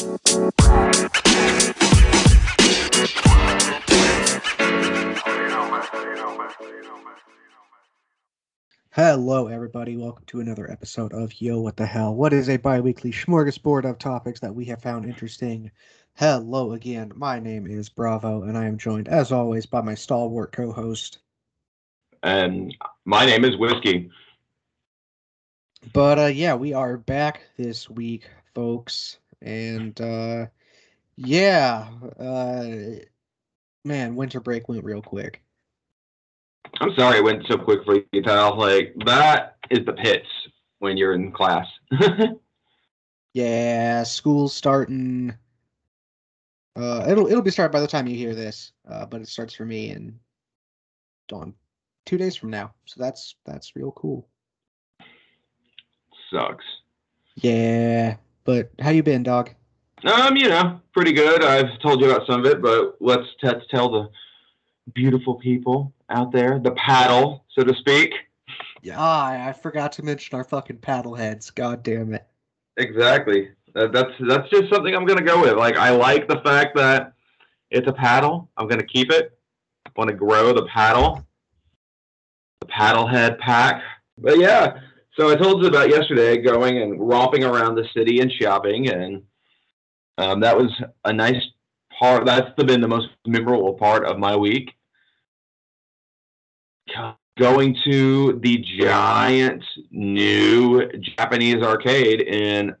Hello, everybody. Welcome to another episode of Yo, What the Hell? What is a bi weekly smorgasbord of topics that we have found interesting? Hello again. My name is Bravo, and I am joined, as always, by my stalwart co host. And my name is Whiskey. But uh, yeah, we are back this week, folks. And uh, yeah, uh, man, winter break went real quick. I'm sorry it went so quick for you, pal. Like that is the pits when you're in class. yeah, school's starting. Uh, it'll it'll be started by the time you hear this. Uh, but it starts for me in dawn two days from now. So that's that's real cool. Sucks. Yeah, but how you been, dog? Um, you know, pretty good. I've told you about some of it, but let's, let's tell the beautiful people out there, the paddle, so to speak. Yeah, ah, I forgot to mention our fucking paddle heads. God damn it. Exactly. Uh, that's that's just something I'm gonna go with. Like I like the fact that it's a paddle. I'm gonna keep it. I want to grow the paddle, the paddle head pack. But yeah, so I told you about yesterday going and romping around the city and shopping, and um, that was a nice part. That's been the most memorable part of my week. Going to the giant new Japanese arcade in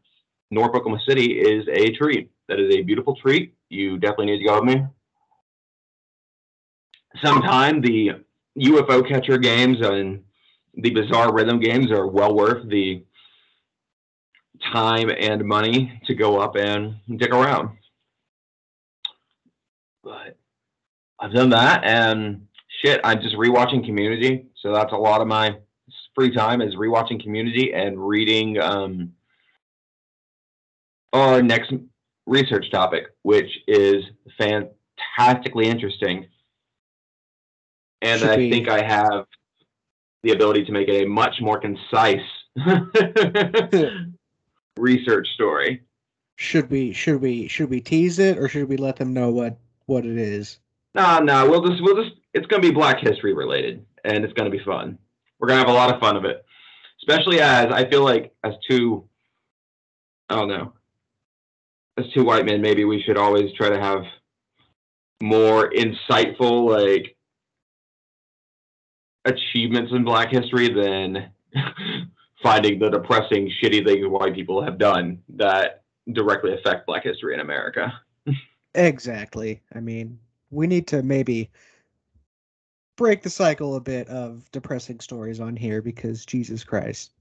North Oklahoma City is a treat. That is a beautiful treat. You definitely need to go with me. Sometime the UFO catcher games and the bizarre rhythm games are well worth the time and money to go up and dig around. But I've done that and shit, I'm just rewatching Community. So that's a lot of my free time is rewatching Community and reading um, our next research topic, which is fantastically interesting. And Should I we... think I have the ability to make it a much more concise research story. Should we should we should we tease it or should we let them know what what it is? No, no, we'll just we'll just it's gonna be Black History related and it's gonna be fun. We're gonna have a lot of fun of it. Especially as I feel like as two I don't know. As two white men, maybe we should always try to have more insightful, like achievements in Black history than finding the depressing, shitty things white people have done that directly affect Black history in America. exactly. I mean, we need to maybe break the cycle a bit of depressing stories on here because Jesus Christ.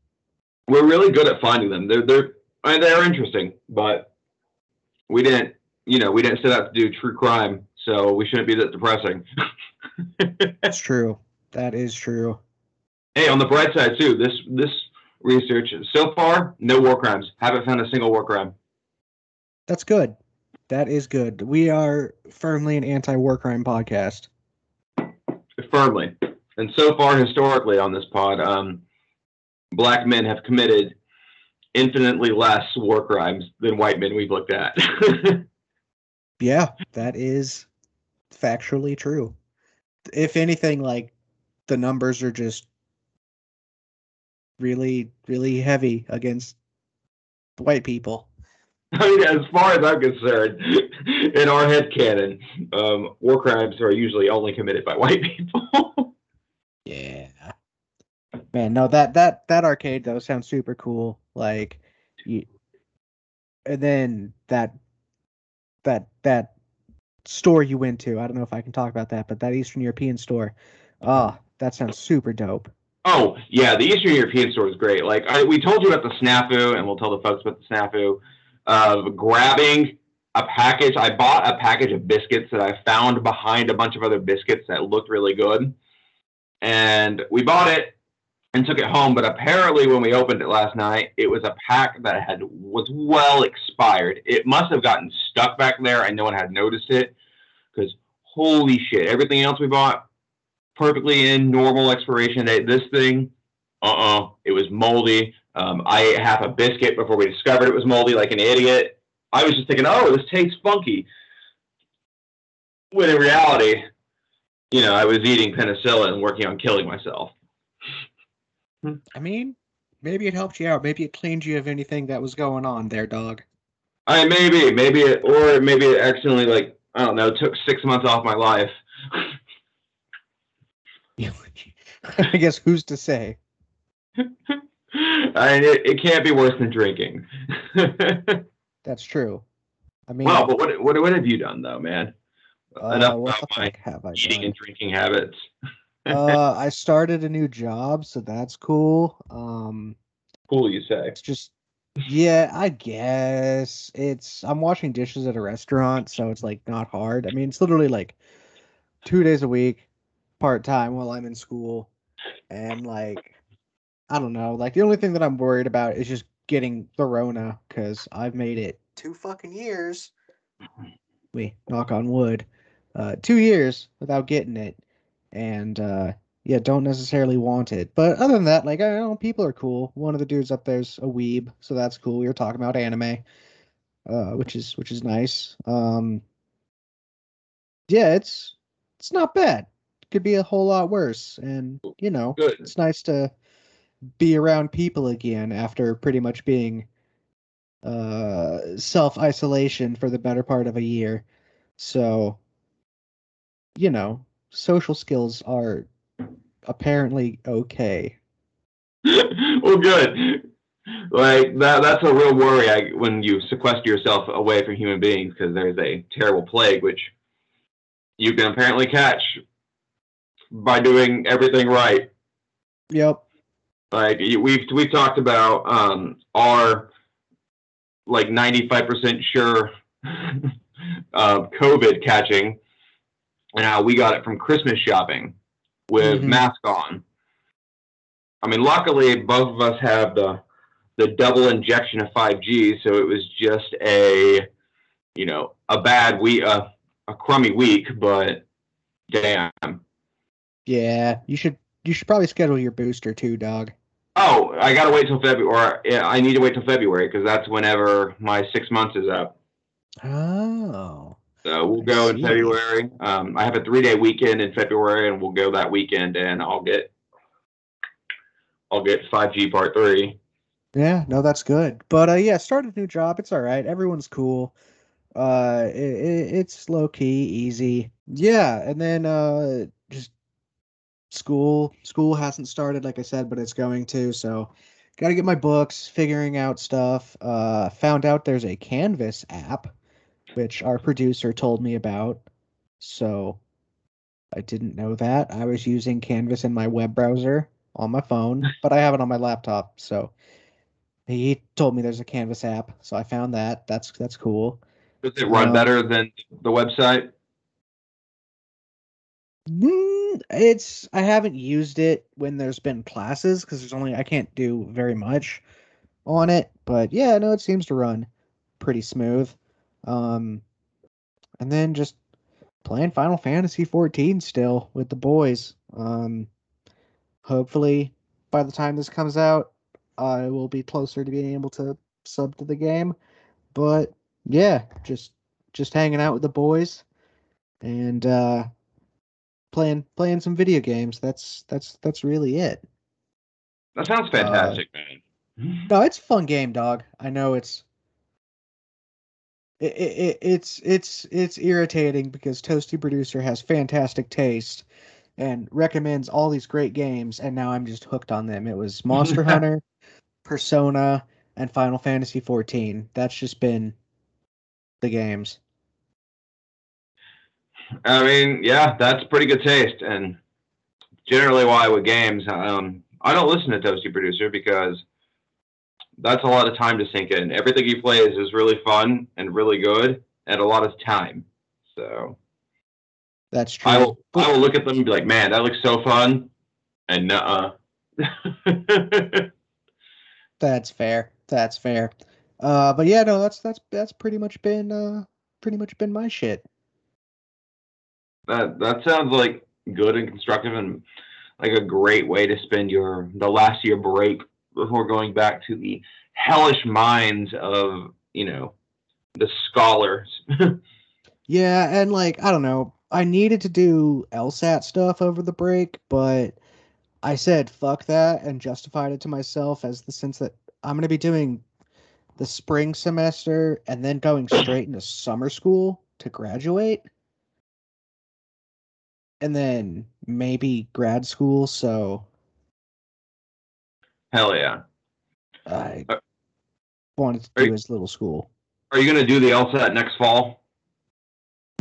We're really good at finding them. They're they're I mean, they're interesting, but we didn't you know we didn't set out to do true crime, so we shouldn't be that depressing. That's true. That is true. Hey, on the bright side too, this this research so far, no war crimes. Haven't found a single war crime. That's good. That is good. We are firmly an anti-war crime podcast. Firmly, and so far historically on this pod, um, black men have committed infinitely less war crimes than white men we've looked at. yeah, that is factually true. If anything, like the numbers are just really, really heavy against white people. I mean, as far as I'm concerned, in our head canon, um, war crimes are usually only committed by white people. yeah. Man, no that that that arcade though sounds super cool. Like, you, and then that that that store you went to. I don't know if I can talk about that, but that Eastern European store. Ah, oh, that sounds super dope. Oh yeah, the Eastern European store is great. Like I, we told you about the snafu, and we'll tell the folks about the snafu. Of grabbing a package, I bought a package of biscuits that I found behind a bunch of other biscuits that looked really good, and we bought it and took it home. But apparently, when we opened it last night, it was a pack that had was well expired. It must have gotten stuck back there, and no one had noticed it. Because holy shit, everything else we bought perfectly in normal expiration date. This thing, uh uh it was moldy. Um, I ate half a biscuit before we discovered it was moldy, like an idiot. I was just thinking, oh, this tastes funky. When in reality, you know, I was eating penicillin and working on killing myself. I mean, maybe it helped you out. Maybe it cleaned you of anything that was going on there, dog. I maybe, maybe it, or maybe it accidentally, like, I don't know, took six months off my life. I guess who's to say? I mean, it, it can't be worse than drinking. That's true. I mean, well, but what, what what have you done though, man? uh, Enough what about my have I eating done? and drinking habits. uh, I started a new job, so that's cool. Um, Cool, you say? it's just, yeah, I guess it's. I'm washing dishes at a restaurant, so it's like not hard. I mean, it's literally like two days a week, part time while I'm in school, and like, I don't know. Like the only thing that I'm worried about is just getting the Rona because I've made it two fucking years. We knock on wood, uh, two years without getting it, and uh, yeah, don't necessarily want it. But other than that, like I don't know, people are cool. One of the dudes up there's a weeb, so that's cool. We were talking about anime, uh, which is which is nice. Um, yeah, it's it's not bad. Could be a whole lot worse, and you know, Good. it's nice to be around people again after pretty much being uh self isolation for the better part of a year. So, you know, social skills are apparently okay. well, good. Like that. That's a real worry I, when you sequester yourself away from human beings because there's a terrible plague which you can apparently catch by doing everything right. Yep. Like we've we've talked about um, our like 95% sure of COVID catching and how we got it from Christmas shopping with Mhm. mask on. I mean, luckily both of us have the the double injection of 5G, so it was just a you know a bad week, uh, a crummy week, but damn. Yeah, you should you should probably schedule your booster too, dog. Oh, I gotta wait till February. Or yeah, I need to wait till February because that's whenever my six months is up. Oh. So we'll I go in. February. Um, I have a three day weekend in February, and we'll go that weekend, and I'll get I'll get five G Part Three. Yeah, no, that's good. But uh yeah, started a new job. It's all right. Everyone's cool. Uh it, it, it's low key, easy. Yeah, and then uh just school. School hasn't started like I said, but it's going to. So got to get my books, figuring out stuff. Uh found out there's a Canvas app which our producer told me about. So I didn't know that. I was using Canvas in my web browser on my phone, but I have it on my laptop. So he told me there's a Canvas app, so I found that. That's that's cool. Does it run Um, better than the website? Mm, it's I haven't used it when there's been classes because there's only I can't do very much on it. But yeah, no, it seems to run pretty smooth. Um, and then just playing Final Fantasy 14 still with the boys. Um, hopefully by the time this comes out, I will be closer to being able to sub to the game. But yeah, just just hanging out with the boys and uh playing playing some video games. That's that's that's really it. That sounds fantastic, uh, man. Mm-hmm. No, it's a fun game, dog. I know it's it, it, it- it's it's it's irritating because Toasty Producer has fantastic taste and recommends all these great games, and now I'm just hooked on them. It was Monster Hunter, Persona, and Final Fantasy 14. That's just been the games. I mean, yeah, that's pretty good taste, and generally why with games, um, I don't listen to Toasty Producer because that's a lot of time to sink in. Everything he plays is really fun and really good, and a lot of time. So That's true. I will, I will look at them and be like, man, that looks so fun, and nuh That's fair. That's fair. Uh, but yeah, no, that's that's that's pretty much been uh pretty much been my shit. That that sounds like good and constructive and like a great way to spend your the last year break before going back to the hellish minds of you know the scholars. Yeah, and like I don't know, I needed to do LSAT stuff over the break, but I said fuck that and justified it to myself as the sense that I'm going to be doing the spring semester and then going straight into summer school to graduate. And then maybe grad school, so Hell yeah. I Uh, wanted to are do you- his little school. Are you gonna do the LSAT next fall?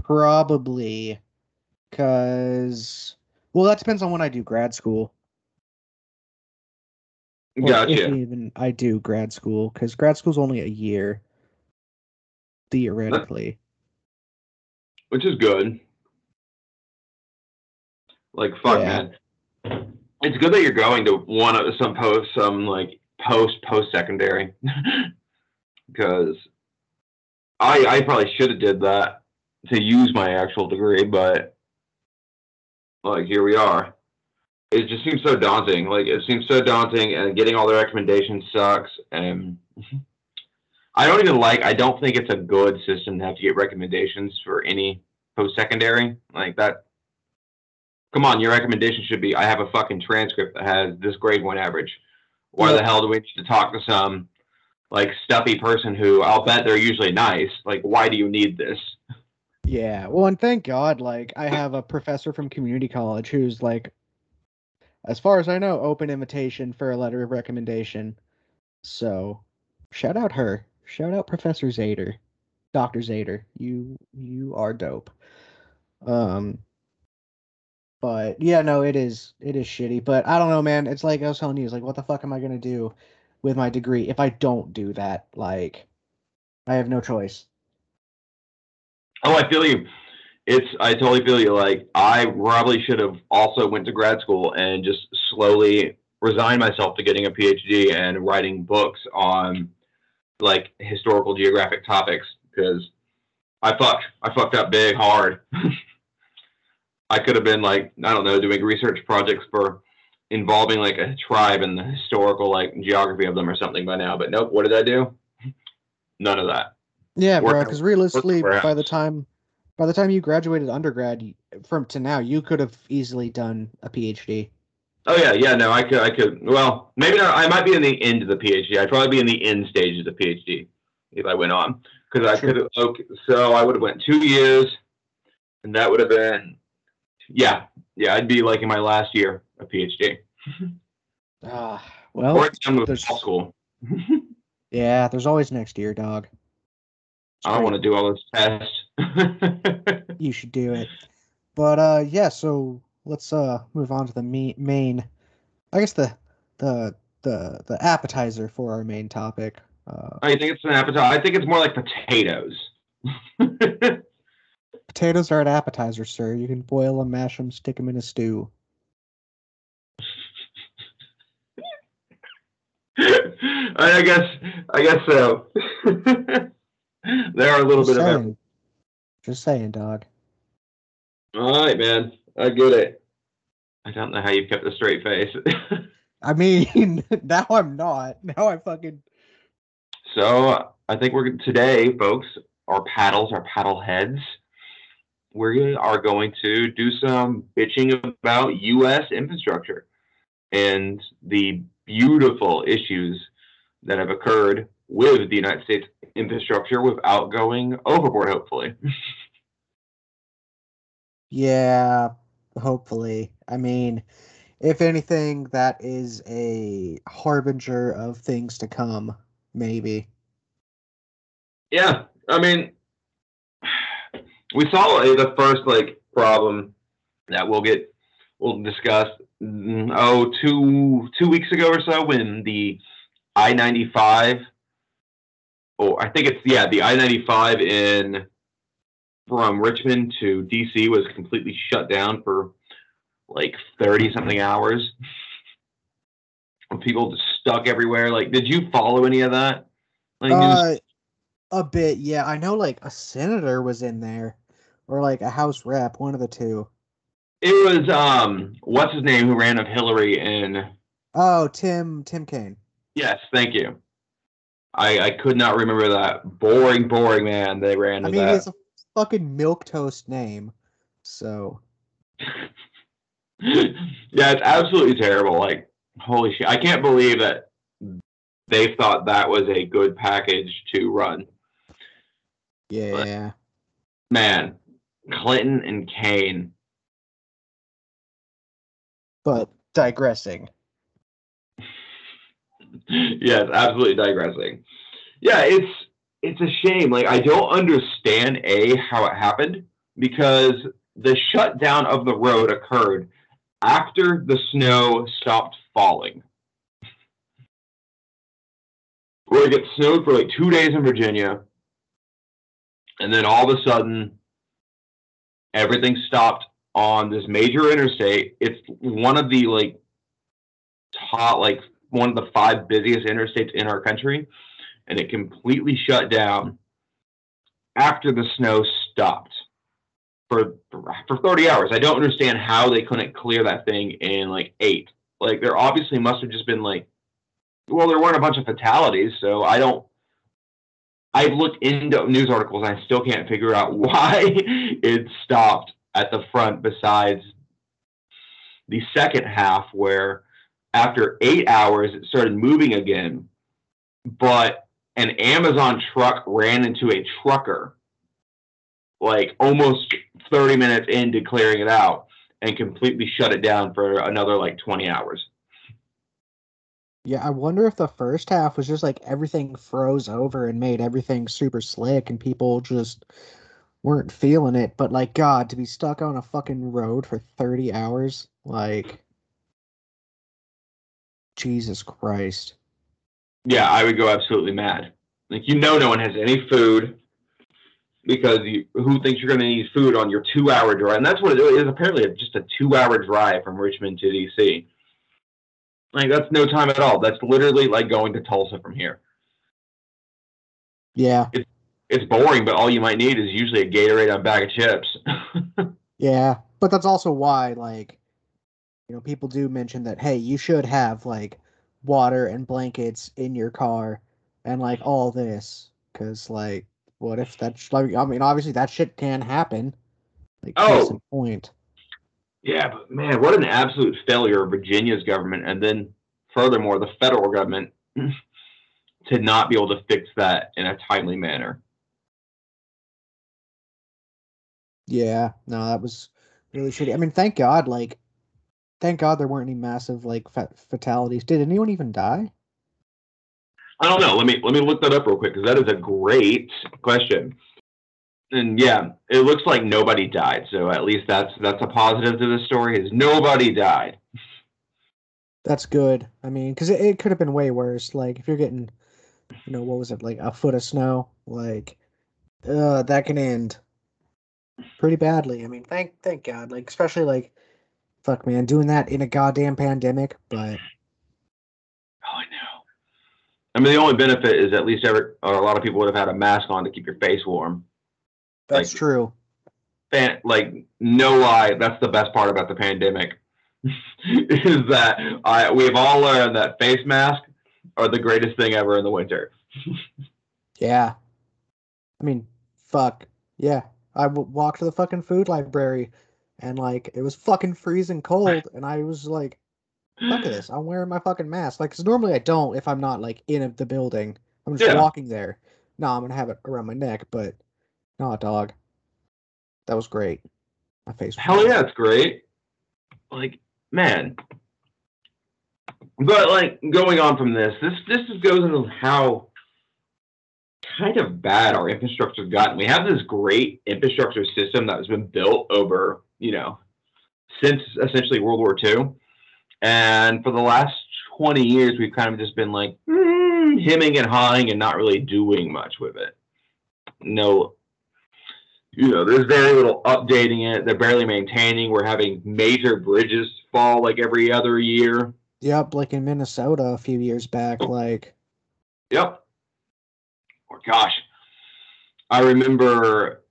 Probably cuz well that depends on when I do grad school. Or Gotcha. even I do grad school, because grad school's only a year, theoretically. Which is good. Like fuck Yeah. man. It's good that you're going to one of some post some like post post secondary. Because I I probably should have did that to use my actual degree, but like here we are. It just seems so daunting. Like it seems so daunting, and getting all the recommendations sucks. And I don't even like. I don't think it's a good system to have to get recommendations for any post secondary like that. Come on, your recommendation should be I have a fucking transcript that has this grade one average. Why Yeah. the hell do we need to talk to some like stuffy person who I'll bet they're usually nice? Like, why do you need this? Yeah. Well, and thank God, like I have a professor from community college who's like, as far as I know, open invitation for a letter of recommendation. So, shout out her. Shout out Professor Zader, Doctor Zader. You you are dope. Um. But yeah, no, it is it is shitty. But I don't know, man. It's like I was telling you, it's like, what the fuck am I gonna do with my degree if I don't do that? Like, I have no choice. Oh, I feel you. It's I totally feel you. Like I probably should have also went to grad school and just slowly resigned myself to getting a PhD and writing books on like historical geographic topics because I fucked I fucked up big hard. I could have been like I don't know doing research projects for involving like a tribe and the historical like geography of them or something by now. But nope, what did I do? None of that. Yeah, bro. Because realistically, by the time by the time you graduated undergrad, from to now, you could have easily done a PhD. Oh yeah, yeah. No, I could, I could. Well, maybe not. I might be in the end of the PhD. I'd probably be in the end stages of the PhD if I went on, because I could. Okay, so I would have went two years, and that would have been, yeah, yeah. I'd be like in my last year of PhD, Ah, or well, with there's- school. yeah. There's always next year, dog. It's I don't want to do all those tests. You should do it. But uh, yeah. So let's uh move on to the me- main. I guess the the the the appetizer for our main topic. Uh, I think it's an appetizer. I think it's more like potatoes. Potatoes are an appetizer, sir. You can boil them, mash them, stick them in a stew. I guess I guess so. there are a little Just bit of everything. Just saying, dog. All right, man. I get it. I don't know how you've kept a straight face. I mean, now I'm not. Now I fucking so I think we're today, folks. Our paddles, our paddle heads. We are going to do some bitching about U.S. infrastructure and the beautiful issues that have occurred with the United States infrastructure without going overboard. Hopefully. Yeah, hopefully. I mean, if anything, that is a harbinger of things to come, maybe. Yeah, I mean, we saw uh, the first like problem that we'll get we'll discuss. mm, Oh, two two weeks ago or so, when the I ninety five, or I think it's yeah, the I ninety five in from Richmond to DC was completely shut down for like thirty something hours. People just stuck everywhere. Like, did you follow any of that? Like, Uh, a bit, yeah. I know, like a senator was in there, or like a House rep, one of the two. It was um, what's his name who ran of Hillary in? Oh, Tim Tim Kaine. Yes, thank you. I, I could not remember that. Boring, boring man. They ran I mean, that. it's a fucking milk toast name. So yeah, it's absolutely terrible. Like, holy shit. I can't believe that they thought that was a good package to run. yeah, Man, Clinton and Kaine. but digressing. yes, absolutely digressing. Yeah, it's it's a shame. Like I don't understand a how it happened because the shutdown of the road occurred after the snow stopped falling. Where it gets snowed for like two days in Virginia, and then all of a sudden, everything stopped on this major interstate. It's one of the like top, like one of the five busiest interstates in our country, and it completely shut down after the snow stopped for for 30 hours. I don't understand how they couldn't clear that thing in like eight. Like there obviously must have just been like, well, there weren't a bunch of fatalities, so I don't. I've looked into news articles and I still can't figure out why it stopped at the front. Besides the second half, where after eight hours it started moving again, but an Amazon truck ran into a trucker like almost 30 minutes into clearing it out and completely shut it down for another like 20 hours. Yeah, I wonder if the first half was just like everything froze over and made everything super slick and people just weren't feeling it. But like, God, to be stuck on a fucking road for 30 hours, like, Jesus Christ. Yeah, I would go absolutely mad. Like you know, no one has any food because you, who thinks you're going to need food on your two-hour drive? And that's what it is. Apparently, just a two-hour drive from Richmond to DC. Like that's no time at all. That's literally like going to Tulsa from here. Yeah, It's boring, but all you might need is usually a Gatorade and a bag of chips. yeah. But that's also why, like, you know, people do mention that, hey, you should have like water and blankets in your car and like all this. Cause like, what if that, sh- like, I mean, obviously that shit can happen. Like, Oh. point. Yeah, but man, what an absolute failure of Virginia's government, and then furthermore, the federal government to not be able to fix that in a timely manner. Yeah, no, that was really shitty. I mean, thank God, like, thank God there weren't any massive like fa- fatalities. Did anyone even die? I don't know. Let me let me look that up real quick because that is a great question. And yeah, it looks like nobody died. So at least that's that's a positive to the story. Is nobody died. That's good. I mean, because it, it could have been way worse. Like, if you're getting, you know, what was it, like a foot of snow, like, uh, that can end pretty badly. I mean, thank thank God. Like, especially like, fuck, man, doing that in a goddamn pandemic. But Oh, I know. I mean, the only benefit is at least every, a lot of people would have had a mask on to keep your face warm. That's Like- true. fan, like no lie, that's the best part about the pandemic. is that I we've all learned that face masks are the greatest thing ever in the winter. Yeah. I mean, fuck. Yeah. I w- walked to the fucking food library and like it was fucking freezing cold and I was like, fuck this. I'm wearing my fucking mask. Like, cause normally I don't if I'm not like in the building. I'm just Yeah. walking there. No, I'm gonna have it around my neck, but no, dog. That was great. My face. Hell yeah, it's great. Like, man. But like going on from this, this this just goes into how kind of bad our infrastructure's gotten. We have this great infrastructure system that has been built over, you know, since essentially World War II. And for the last 20 years, we've kind of just been like mm, hemming and hawing and not really doing much with it. No, you know, there's very little updating it. They're barely maintaining. We're having major bridges fall like every other year. Yep, like in Minnesota a few years back. Like, Yep. Or oh, gosh, I remember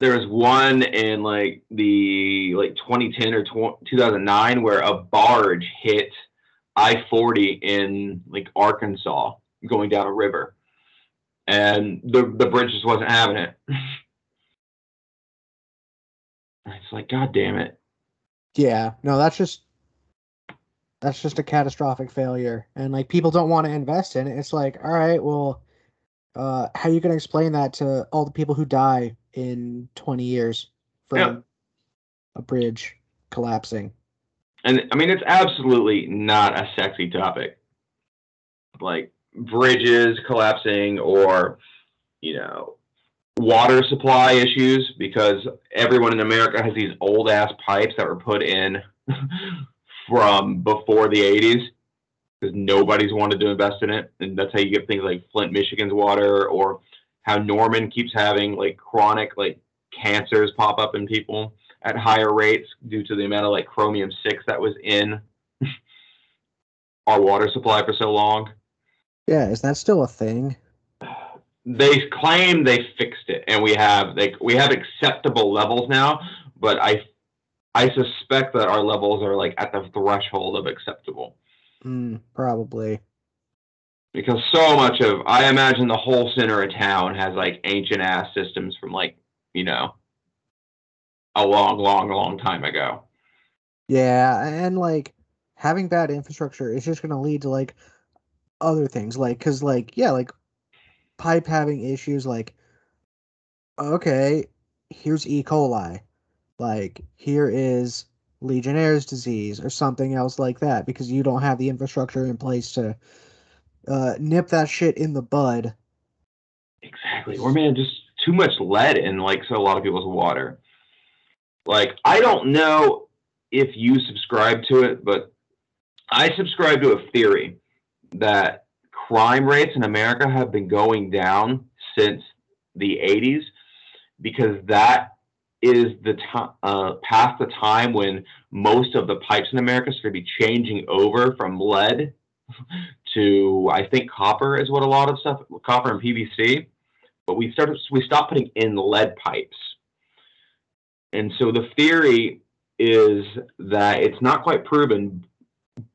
there was one in like the like 2010 or tw- 2009 where a barge hit I-40 in like Arkansas going down a river. and the the bridge just wasn't having it. it's like, God damn it. Yeah, no, that's just that's just a catastrophic failure, and like people don't want to invest in it. It's like, all right, well, uh, how are you going to explain that to all the people who die in twenty years from Yeah. a bridge collapsing? And I mean, it's absolutely not a sexy topic. Like bridges collapsing or, you know, water supply issues because everyone in America has these old ass pipes that were put in from before the 80s because nobody's wanted to invest in it. And that's how you get things like Flint, Michigan's water or how Norman keeps having like chronic like cancers pop up in people at higher rates due to the amount of like chromium 6 that was in our water supply for so long. Yeah, is that still a thing? They claim they fixed it and we have like we have acceptable levels now, but I I suspect that our levels are like at the threshold of acceptable Mm, probably. because so much of I imagine the whole center of town has like ancient ass systems from like, you know, a long long long time ago. Yeah, and like having bad infrastructure is just going to lead to like other things, like because like yeah, like pipe having issues. Like okay, here's E. coli, like here is Legionnaire's disease or something else like that because you don't have the infrastructure in place to uh, nip that shit in the bud. Exactly. Or man, just too much lead in like so a lot of people's water. Like I don't know if you subscribe to it, but I subscribe to a theory that crime rates in America have been going down since the 80s because that is the time uh, past the time when most of the pipes in America should be changing over from lead to I think copper is what a lot of stuff copper and PVC but we started we stopped putting in lead pipes. And so the theory is that it's not quite proven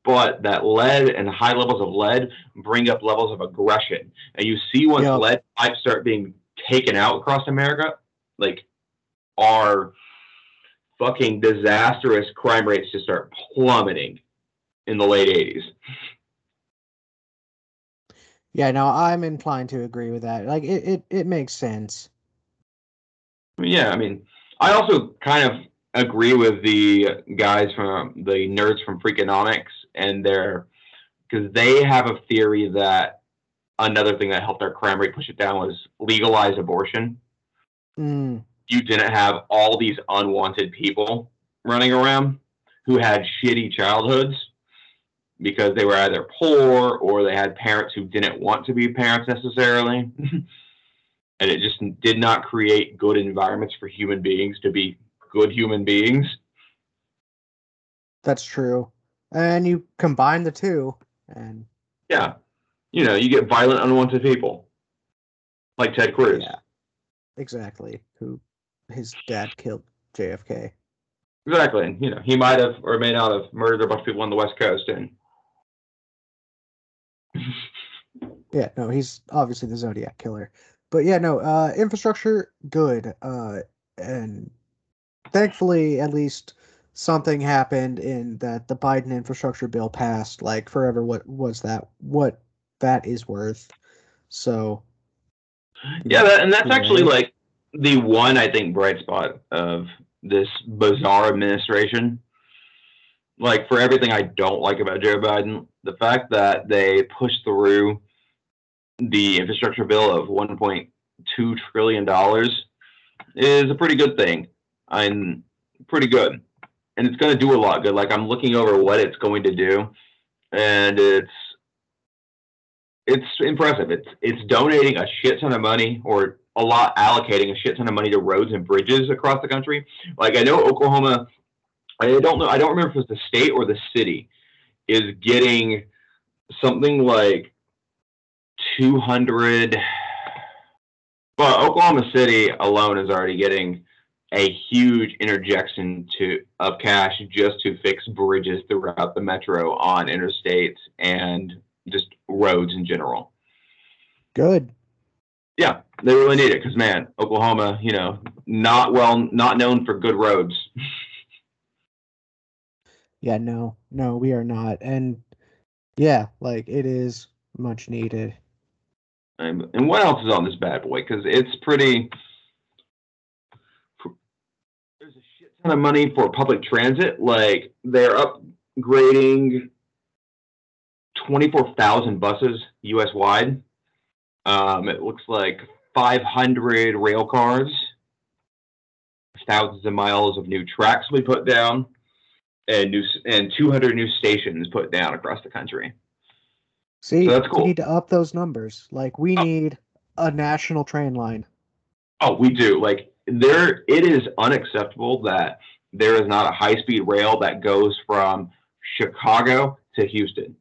but that lead and high levels of lead bring up levels of aggression and you see once lead pipes start being taken out across america like our fucking disastrous crime rates just start plummeting in the late 80s Yeah, no, I'm inclined to agree with that. Like it, it, it makes sense. Yeah, I mean, I also kind of agree with the guys from the nerds from Freakonomics and their because they have a theory that another thing that helped our crime rate push it down was legalize abortion. Mm, You didn't have all these unwanted people running around who had shitty childhoods because they were either poor or they had parents who didn't want to be parents necessarily. and it just did not create good environments for human beings to be good human beings. that's true. And you combine the two, and Yeah. You know, you get violent, unwanted people like Ted Cruz. yeah, exactly. Who his dad killed JFK. Exactly. And, you know, he might have or may not have murdered a bunch of people on the West Coast. And Yeah, no, he's obviously the Zodiac killer. But yeah, no, uh infrastructure good. Uh and thankfully at least something happened in that the Biden infrastructure bill passed like forever what was that what that is worth. So yeah, that, and that's actually like the one, I think, bright spot of this bizarre administration. Like, for everything I don't like about Joe Biden, the fact that they pushed through the infrastructure bill of $1.2 trillion is a pretty good thing. I'm pretty good. And it's going to do a lot good. Like, I'm looking over what it's going to do, and it's it's impressive. It's it's donating a shit ton of money or a lot allocating a shit ton of money to roads and bridges across the country. Like I know Oklahoma, I don't know, I don't remember if it's the state or the city is getting something like 200 well, Oklahoma City alone is already getting a huge interjection to of cash just to fix bridges throughout the metro on interstates and just roads in general. good. Yeah, they really need it because man, Oklahoma, you know, not well, not known for good roads. Yeah, no, no, we are not. And yeah, like it is much needed. And, and what else is on this bad boy? Because it's pretty. There's a shit ton of money for public transit. Like they're upgrading 24,000 buses US wide. Um, it looks like 500 rail cars, thousands of miles of new tracks will be put down, and new and 200 new stations put down across the country. See, So that's we need to up those numbers. Like we Oh. need a national train line. Oh, we do. Like there, it is unacceptable that there is not a high-speed rail that goes from Chicago to Houston.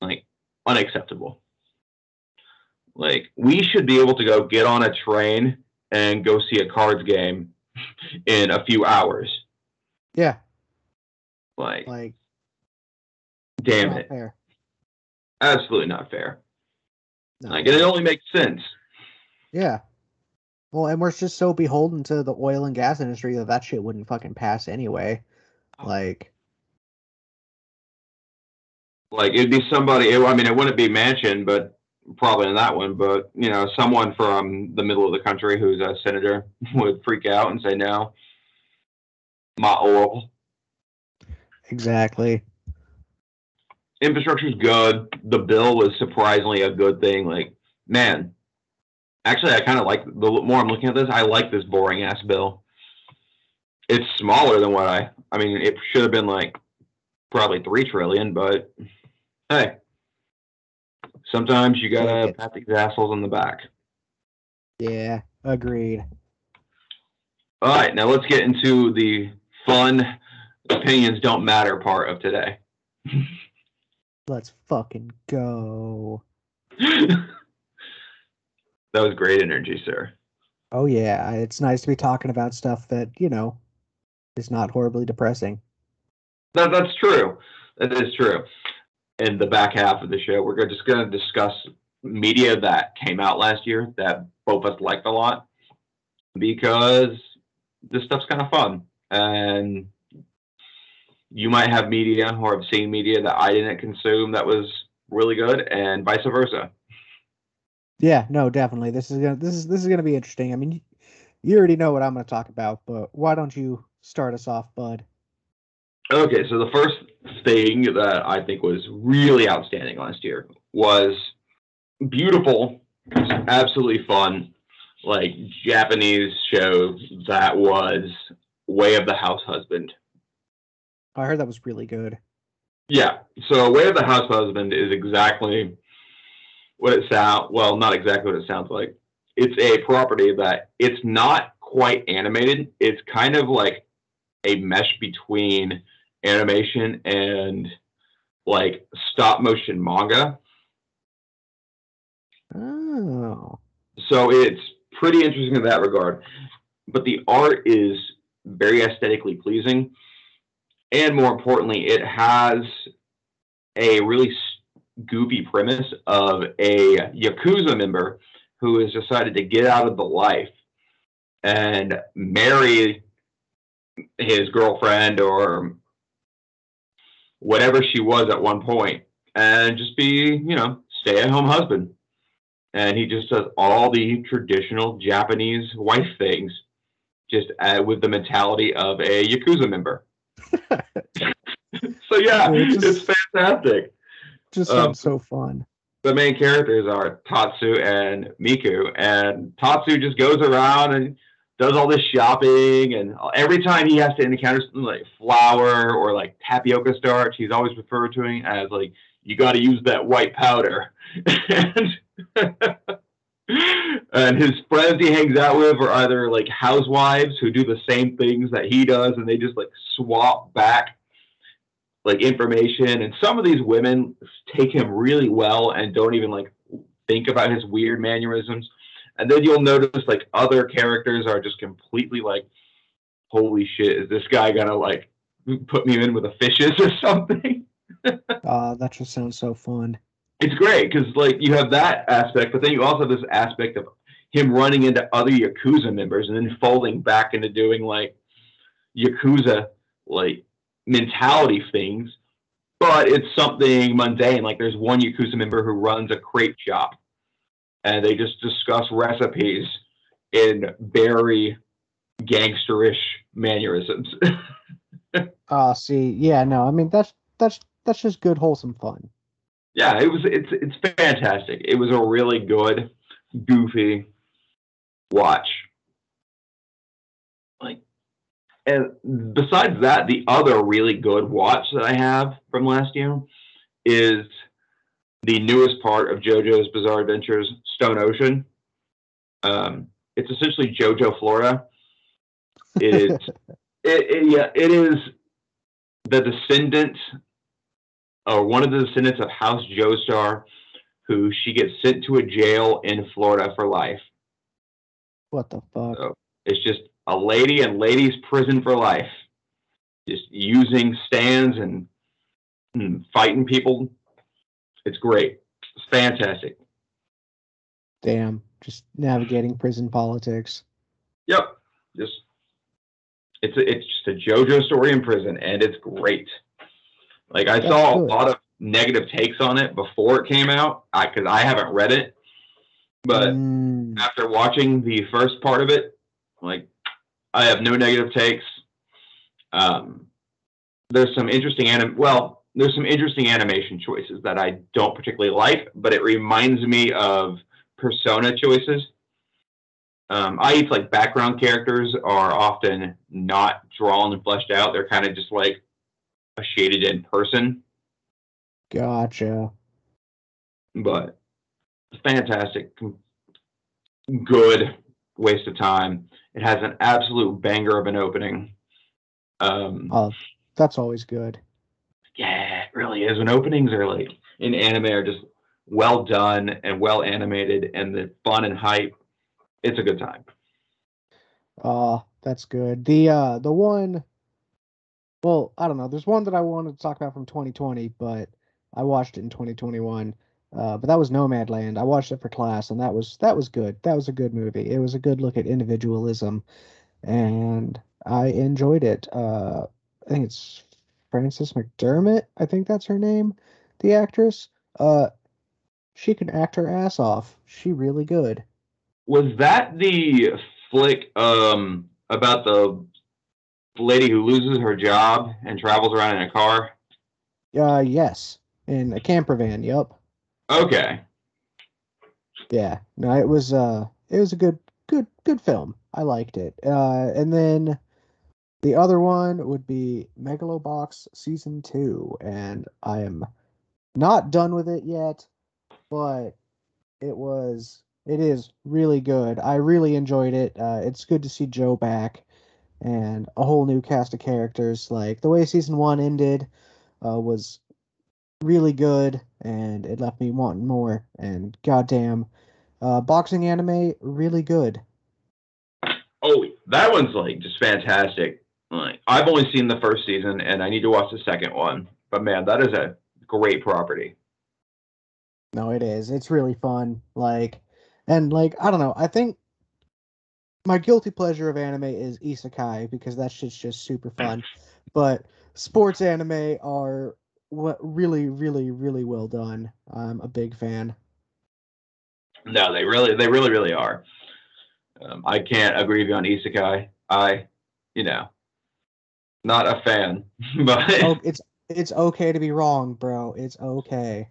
Like unacceptable. Like we should be able to go get on a train and go see a cards game in a few hours. Yeah, Like, like damn it, fair. absolutely not fair. No. Like, and it only makes sense. Yeah. Well, and we're just so beholden to the oil and gas industry that that shit wouldn't fucking pass anyway. Oh. Like, Like it'd be somebody. It, I mean, it wouldn't be Manchin, but probably in that one. But you know, someone from the middle of the country who's a senator would freak out and say no. My oil exactly. infrastructure's good. The bill was surprisingly a good thing. Like, man, actually, I kind of like the more I'm looking at this. I like this boring ass bill. It's smaller than what I. I mean, it should have been like probably three trillion, but hey, sometimes you gotta pat these assholes on the back. Yeah, agreed. All right, now let's get into the fun opinions don't matter part of today. Let's fucking go. that was great energy, sir. Oh yeah, it's nice to be talking about stuff that, you know, is not horribly depressing. That, that's true. That is true. In the back half of the show, we're just going to discuss media that came out last year that both of us liked a lot because this stuff's kind of fun. And you might have media or have seen media that I didn't consume that was really good, and vice versa. Yeah, no, definitely. This is gonna this is this is gonna be interesting. I mean, you, you already know what I'm gonna talk about, but why don't you start us off, bud? Okay, so the first thing that I think was really outstanding last year was beautiful, absolutely fun, like Japanese show that was Way of the House Husband. I heard that was really good. Yeah, so Way of the House Husband is exactly what it sounds. Well, not exactly what it sounds like. It's a property that it's not quite animated. It's kind of like a mesh between animation and like stop motion manga. Oh, So it's pretty interesting in that regard. But the art is very aesthetically pleasing. And more importantly, it has a really goofy premise of a Yakuza member who has decided to get out of the life and marry his girlfriend or whatever she was at one point and just be, you know, stay at home husband and he just does all the traditional Japanese wife things, just uh, with the mentality of a yakuza member. so yeah, Well, it it's fantastic. Just Um, sounds so fun. The main characters are Tatsu and Miku, and Tatsu just goes around and does all this shopping, and every time he has to encounter something like flour or like tapioca starch, he's always referred to it as like you got to use that white powder. and, and his friends he hangs out with are either like housewives who do the same things that he does, and they just like swap back like information. And some of these women take him really well and don't even like think about his weird mannerisms. And then you'll notice like other characters are just completely like, holy shit, is this guy gonna like put me in with the fishes or something? Uh, that just sounds so fun. it's great because like you have that aspect, but then you also have this aspect of him running into other Yakuza members and then folding back into doing like Yakuza like mentality things, but it's something mundane. Like there's one Yakuza member who runs a crepe shop and they just discuss recipes in very gangsterish mannerisms. Uh see, yeah, no, I mean that's that's that's just good wholesome fun. yeah, it was it's it's fantastic. It was a really good, goofy watch. And besides that, the other really good watch that I have from last year is the newest part of JoJo's Bizarre Adventures, Stone Ocean. Um, it's essentially JoJo Florida. It is, it, it, yeah, it is the descendant or one of the descendants of House Joestar, who she gets sent to a jail in Florida for life. What the fuck? So it's just a lady in ladies' prison for life, just using stands and, and fighting people. It's great. It's fantastic. Damn. Just navigating prison politics. Yep. Just it's a, it's just a JoJo story in prison, and it's great. Like I That's saw a lot of negative takes on it before it came out, because I, haven't read it. But Mm, after watching the first part of it, like I have no negative takes. Um, there's some interesting anim. Well, there's some interesting animation choices that I don't particularly like, but it reminds me of Persona choices. Um, I eat like background characters are often not drawn and fleshed out. They're kind of just like a shaded in person, gotcha. but fantastic, good waste of time. It has an absolute banger of an opening. Um, Oh, that's always good. yeah, it really is. When openings are like in anime are just well done and well animated, and the fun and hype, it's a good time. Uh, that's good. The uh the one well, I don't know. There's one that I wanted to talk about from 2020, but I watched it in 2021. Uh, but that was Nomadland. I watched it for class, and that was that was good. That was a good movie. It was a good look at individualism, and I enjoyed it. Uh, I think it's Frances McDermott. I think that's her name, the actress. Uh, she can act her ass off. She really good. Was that the flick um, about the lady who loses her job and travels around in a car? Uh, yes, in a camper van. Yup. Okay. Yeah, no, it was uh it was a good good good film. I liked it. Uh and then the other one would be Megalobox season 2 and I am not done with it yet, but it was it is really good. I really enjoyed it. Uh it's good to see Joe back and a whole new cast of characters like the way season 1 ended uh was really good and it left me wanting more and goddamn uh boxing anime really good Oh, that one's like just fantastic. Like I've only seen the first season, and I need to watch the second one. But man, that is a great property. no it is it's really fun like and like i don't know i think my guilty pleasure of anime is isekai because that shit's just super fun but sports anime are what really really really well done i'm a big fan No, they really, they really, really are. Um, I can't agree with you on Isekai. I, you know, not a fan, but oh it's it's okay to be wrong bro it's okay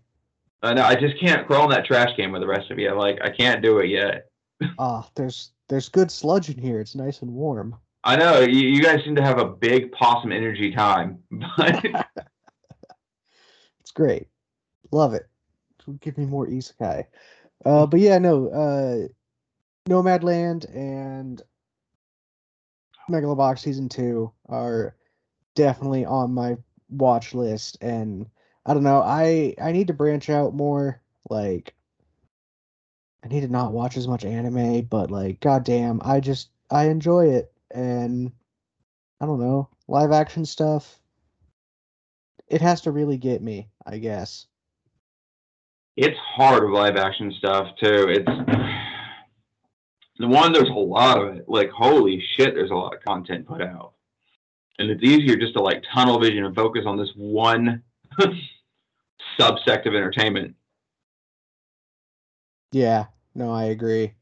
I know I just can't crawl in that trash can with the rest of you. Like I can't do it yet. ah there's there's good sludge in here it's nice and warm I know you, you guys seem to have a big possum energy time, but It's great. Love it. Give me more isekai. Uh, but yeah, no. Uh, Nomadland and Megalobox season two are definitely on my watch list, and I don't know. I I need to branch out more. Like, I need to not watch as much anime, but like, goddamn, I just I enjoy it, and I don't know live action stuff. It has to really get me, I guess. it's hard with live action stuff too. It's The one, there's a lot of it. Like, holy shit, there's a lot of content put out. And it's easier just to like tunnel vision and focus on this one subsect of entertainment. Yeah, no, I agree.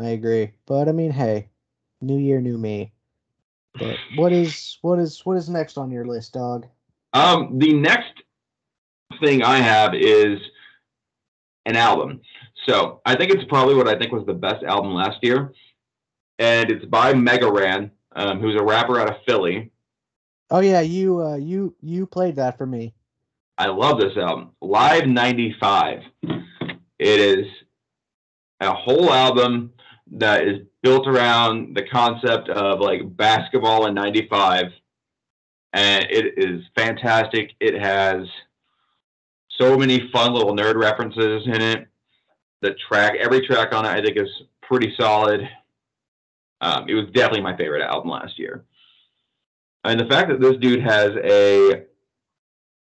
I agree. But I mean, hey, new year, new me. But what is what is what is next on your list, dog? Um, the next thing I have is an album. So I think it's probably what I think was the best album last year, and it's by Mega Ran, um, who's a rapper out of Philly. Oh yeah, you uh, you you played that for me. I love this album, Live '95. It is a whole album that is built around the concept of like basketball in 95 and it is fantastic it has so many fun little nerd references in it the track every track on it i think is pretty solid um, it was definitely my favorite album last year and the fact that this dude has a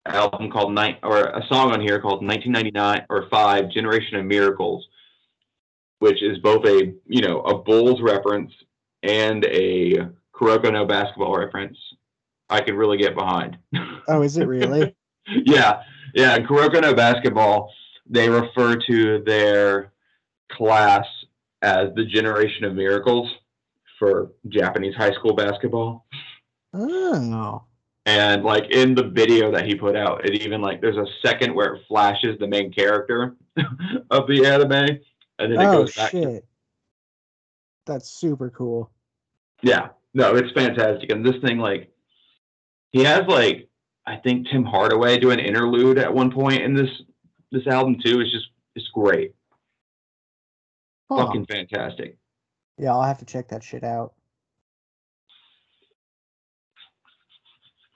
album called night or a song on here called 1999 or 5 generation of miracles which is both a you know a Bulls reference and a Kuroko no basketball reference. I could really get behind. Oh, is it really? yeah, yeah. Kuroko no basketball. They refer to their class as the generation of miracles for Japanese high school basketball. Oh. And like in the video that he put out, it even like there's a second where it flashes the main character of the anime and then it oh goes back. shit. To, That's super cool. yeah, no, it's fantastic. And this thing, like, he has like I think Tim Hardaway do an interlude at one point in this this album too. It's just it's great, Huh. fucking fantastic. Yeah, I'll have to check that shit out.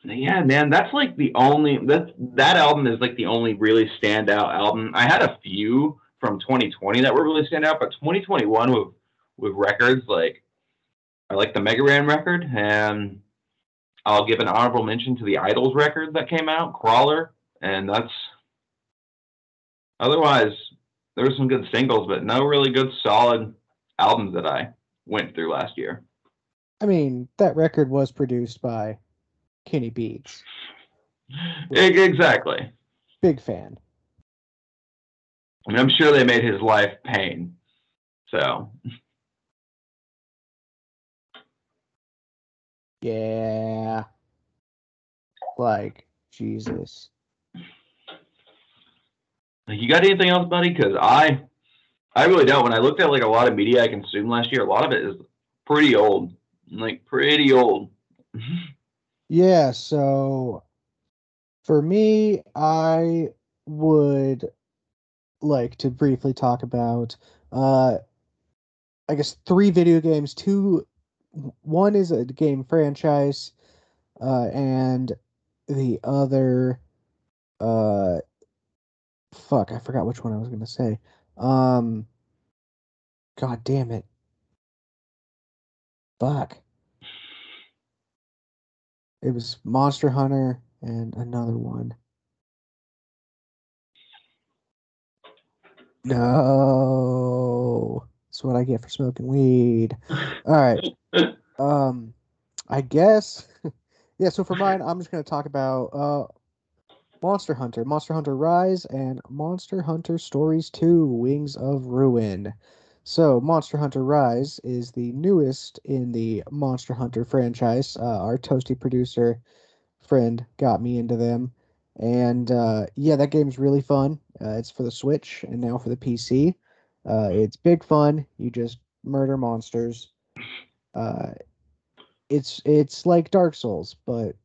Yeah, man, that's like the only that that album is like the only really standout album. I had a few from 2020 that were really stand out, but 2021 with with records like I like the Mega Ran record, and I'll give an honorable mention to the IDLES record that came out, Crawler, and that's otherwise there were some good singles, but no really good solid albums that I went through last year. I mean, that record was produced by Kenny Beats. Exactly. Big fan. I mean, I'm sure they made his life pain. So Yeah. Like, Jesus. you got anything else, buddy? Because I, I really don't. When I looked at like a lot of media I consumed last year, a lot of it is pretty old, like pretty old. Yeah, so for me, I would like to briefly talk about uh I guess three video games. Two one is a game franchise, uh and the other uh fuck, I forgot which one I was gonna say. Um God damn it. Fuck. It was Monster Hunter and another one. No. That's what I get for smoking weed. All right. Um I guess yeah, so for mine I'm just to talk about uh Monster Hunter, Monster Hunter Rise and Monster Hunter Stories 2: Wings of Ruin. So, Monster Hunter Rise is the newest in the Monster Hunter franchise. Uh, our toasty producer friend got me into them. And uh, yeah, that game's really fun. Uh, it's for the Switch and now for the PC. Uh, it's big fun. You just murder monsters. Uh, it's it's like Dark Souls, but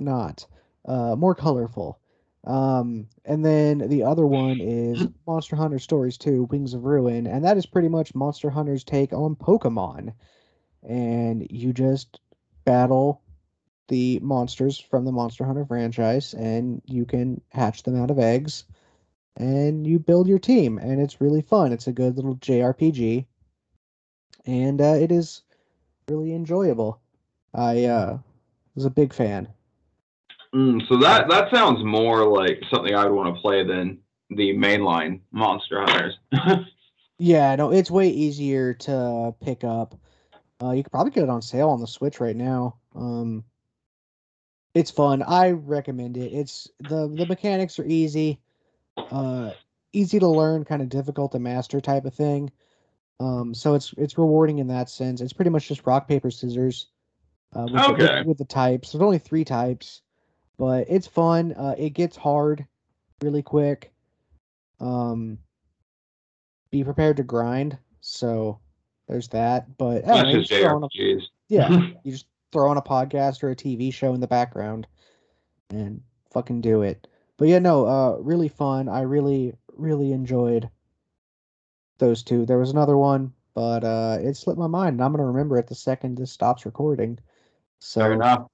not. Uh, more colorful. Um, and then the other one is Monster Hunter Stories 2 Wings of Ruin, and that is pretty much Monster Hunter's take on Pokemon. And you just battle the monsters from the Monster Hunter franchise, and you can hatch them out of eggs, and you build your team, and it's really fun. It's a good little JRPG, and uh, it is really enjoyable. I uh, was a big fan. Mm, so that that sounds more like something I would want to play than the mainline Monster Hunters. Yeah, no, it's way easier to pick up. Uh, you could probably get it on sale on the Switch right now. Um, it's fun. I recommend it. It's the the mechanics are easy, uh, easy to learn, kind of difficult to master type of thing. Um, so it's it's rewarding in that sense. It's pretty much just rock paper scissors. Uh, with, the, Okay. with, with the types. There's only three types, but it's fun. Uh, it gets hard really quick. Um, be prepared to grind. So there's that. But I don't know, That's you just just throw on a- yeah, you just throw on a podcast or a TV show in the background and fucking do it. But yeah, no, uh, really fun. I really, really enjoyed those two. There was another one, but uh, it slipped my mind, and I'm gonna remember it the second this stops recording. So Fair enough.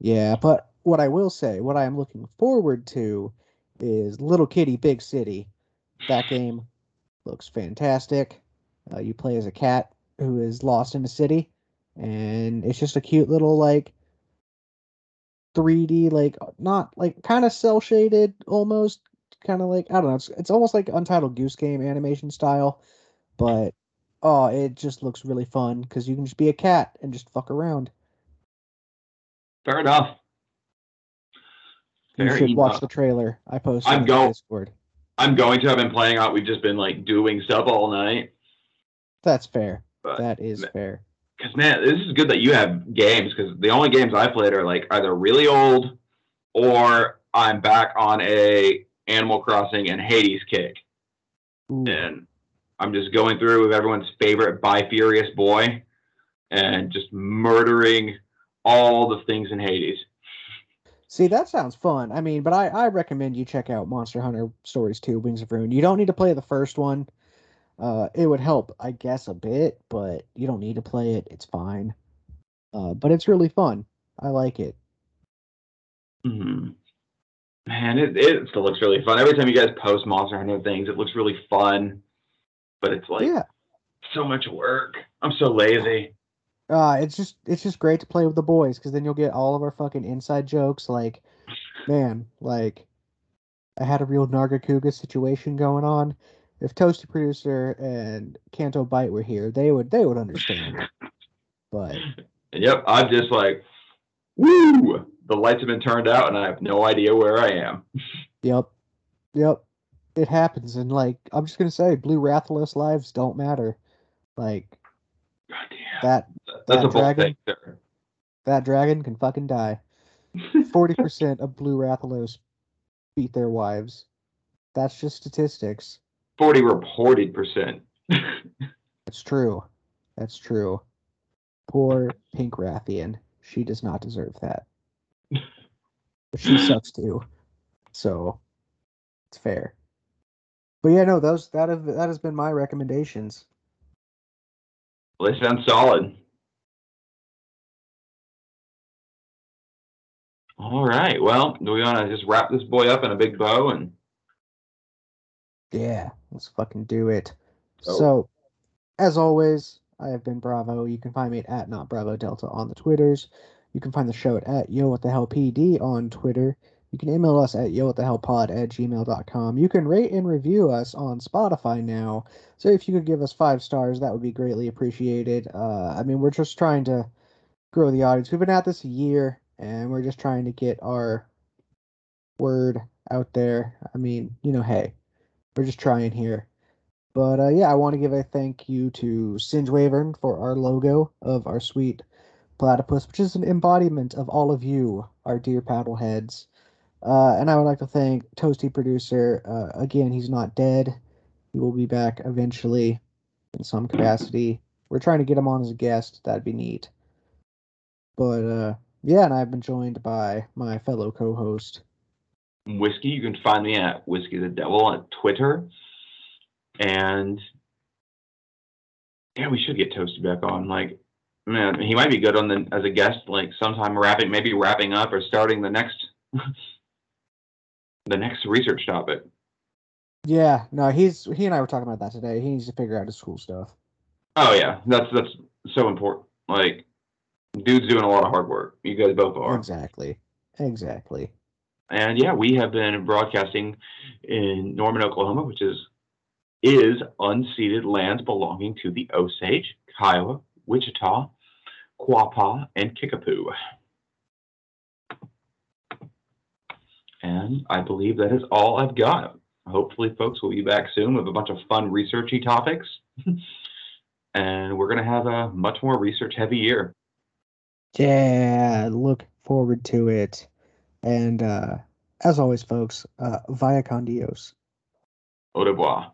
yeah, but what I will say, what I am looking forward to, is Little Kitty Big City. That game looks fantastic. Uh, you play as a cat who is lost in a city, and it's just a cute little like 3D, like not like kind of cel shaded, almost kind of like I don't know. It's it's almost like Untitled Goose Game animation style, but oh, it just looks really fun because you can just be a cat and just fuck around. Fair enough. You Fair should watch the trailer. I posted I'm on go- Discord. I'm going to. I've been playing out. We've just been like doing stuff all night. That's fair. But That is ma- fair. Because man, this is good that you have games. Because the only games I played are like either really old, or I'm back on a Animal Crossing and Hades kick, Ooh. and I'm just going through with everyone's favorite Bi Furious boy, and just murdering all the things in Hades. See, that sounds fun. I mean, but I, I recommend you check out Monster Hunter Stories 2 Wings of Ruin. You don't need to play the first one. Uh, it would help, I guess, a bit, but you don't need to play it. It's fine. Uh, but it's really fun. I like it. hmm Man, it, it still looks really fun. Every time you guys post Monster Hunter things, it looks really fun. But it's like yeah. so much work. I'm so lazy. Uh, it's just it's just great to play with the boys because then you'll get all of our fucking inside jokes. Like, man, like I had a real Nargacuga situation going on. If Toasty Producer and Canto Bite were here, they would they would understand. But yep, I'm just like, woo! The lights have been turned out, and I have no idea where I am. yep, yep, it happens. And like I'm just gonna say, Blue Rathalos lives don't matter. Like God damn, that that's that dragon- that dragon can fucking die. Forty percent of Blue Rathalos beat their wives. That's just statistics. Forty reported percent. That's true. That's true. Poor Pink Rathian. She does not deserve that. But she sucks too. So it's fair. But yeah, no, those that have that has been my recommendations. Well, they sound solid. All right. Well, do we want to just wrap this boy up in a big bow and Yeah, let's fucking do it. Oh. So, as always, I have been Bravo. You can find me at not Bravo Delta on the Twitters. You can find the show at, at Yo What the Hell PD on Twitter. You can email us at yo what the hell pod at gmail.com. You can rate and review us on Spotify now. So if you could give us five stars, that would be greatly appreciated. Uh, I mean, we're just trying to grow the audience. We've been at this a year, and we're just trying to get our word out there. I mean, you know, hey, we're just trying here. But uh, yeah, I want to give a thank you to Singe Wyvern for our logo of our sweet platypus, which is an embodiment of all of you, our dear paddleheads. Uh, and I would like to thank Toasty Producer. Uh, again, he's not dead. He will be back eventually in some capacity. We're trying to get him on as a guest. That'd be neat. But uh, yeah, and I've been joined by my fellow co-host. whiskey? You can find me at Whiskey the Devil on Twitter. And yeah, we should get Toasty back on. Like, man, he might be good on the as a guest, like sometime wrapping, maybe wrapping up or starting the next the next research topic. Yeah, no, he's he and I were talking about that today. He needs to figure out his school stuff. Oh yeah, that's that's so important. Like, dude's doing a lot of hard work. You guys both are. Exactly. Exactly. And yeah, we have been broadcasting in Norman, Oklahoma, which is is unceded lands belonging to the Osage, Kiowa, Wichita, Quapaw, and Kickapoo. And I believe that is all I've got. Hopefully, folks will be back soon with a bunch of fun researchy topics. and we're going to have a much more research heavy year. Yeah, look forward to it. And uh, as always, folks, uh, via con Dios. Au revoir.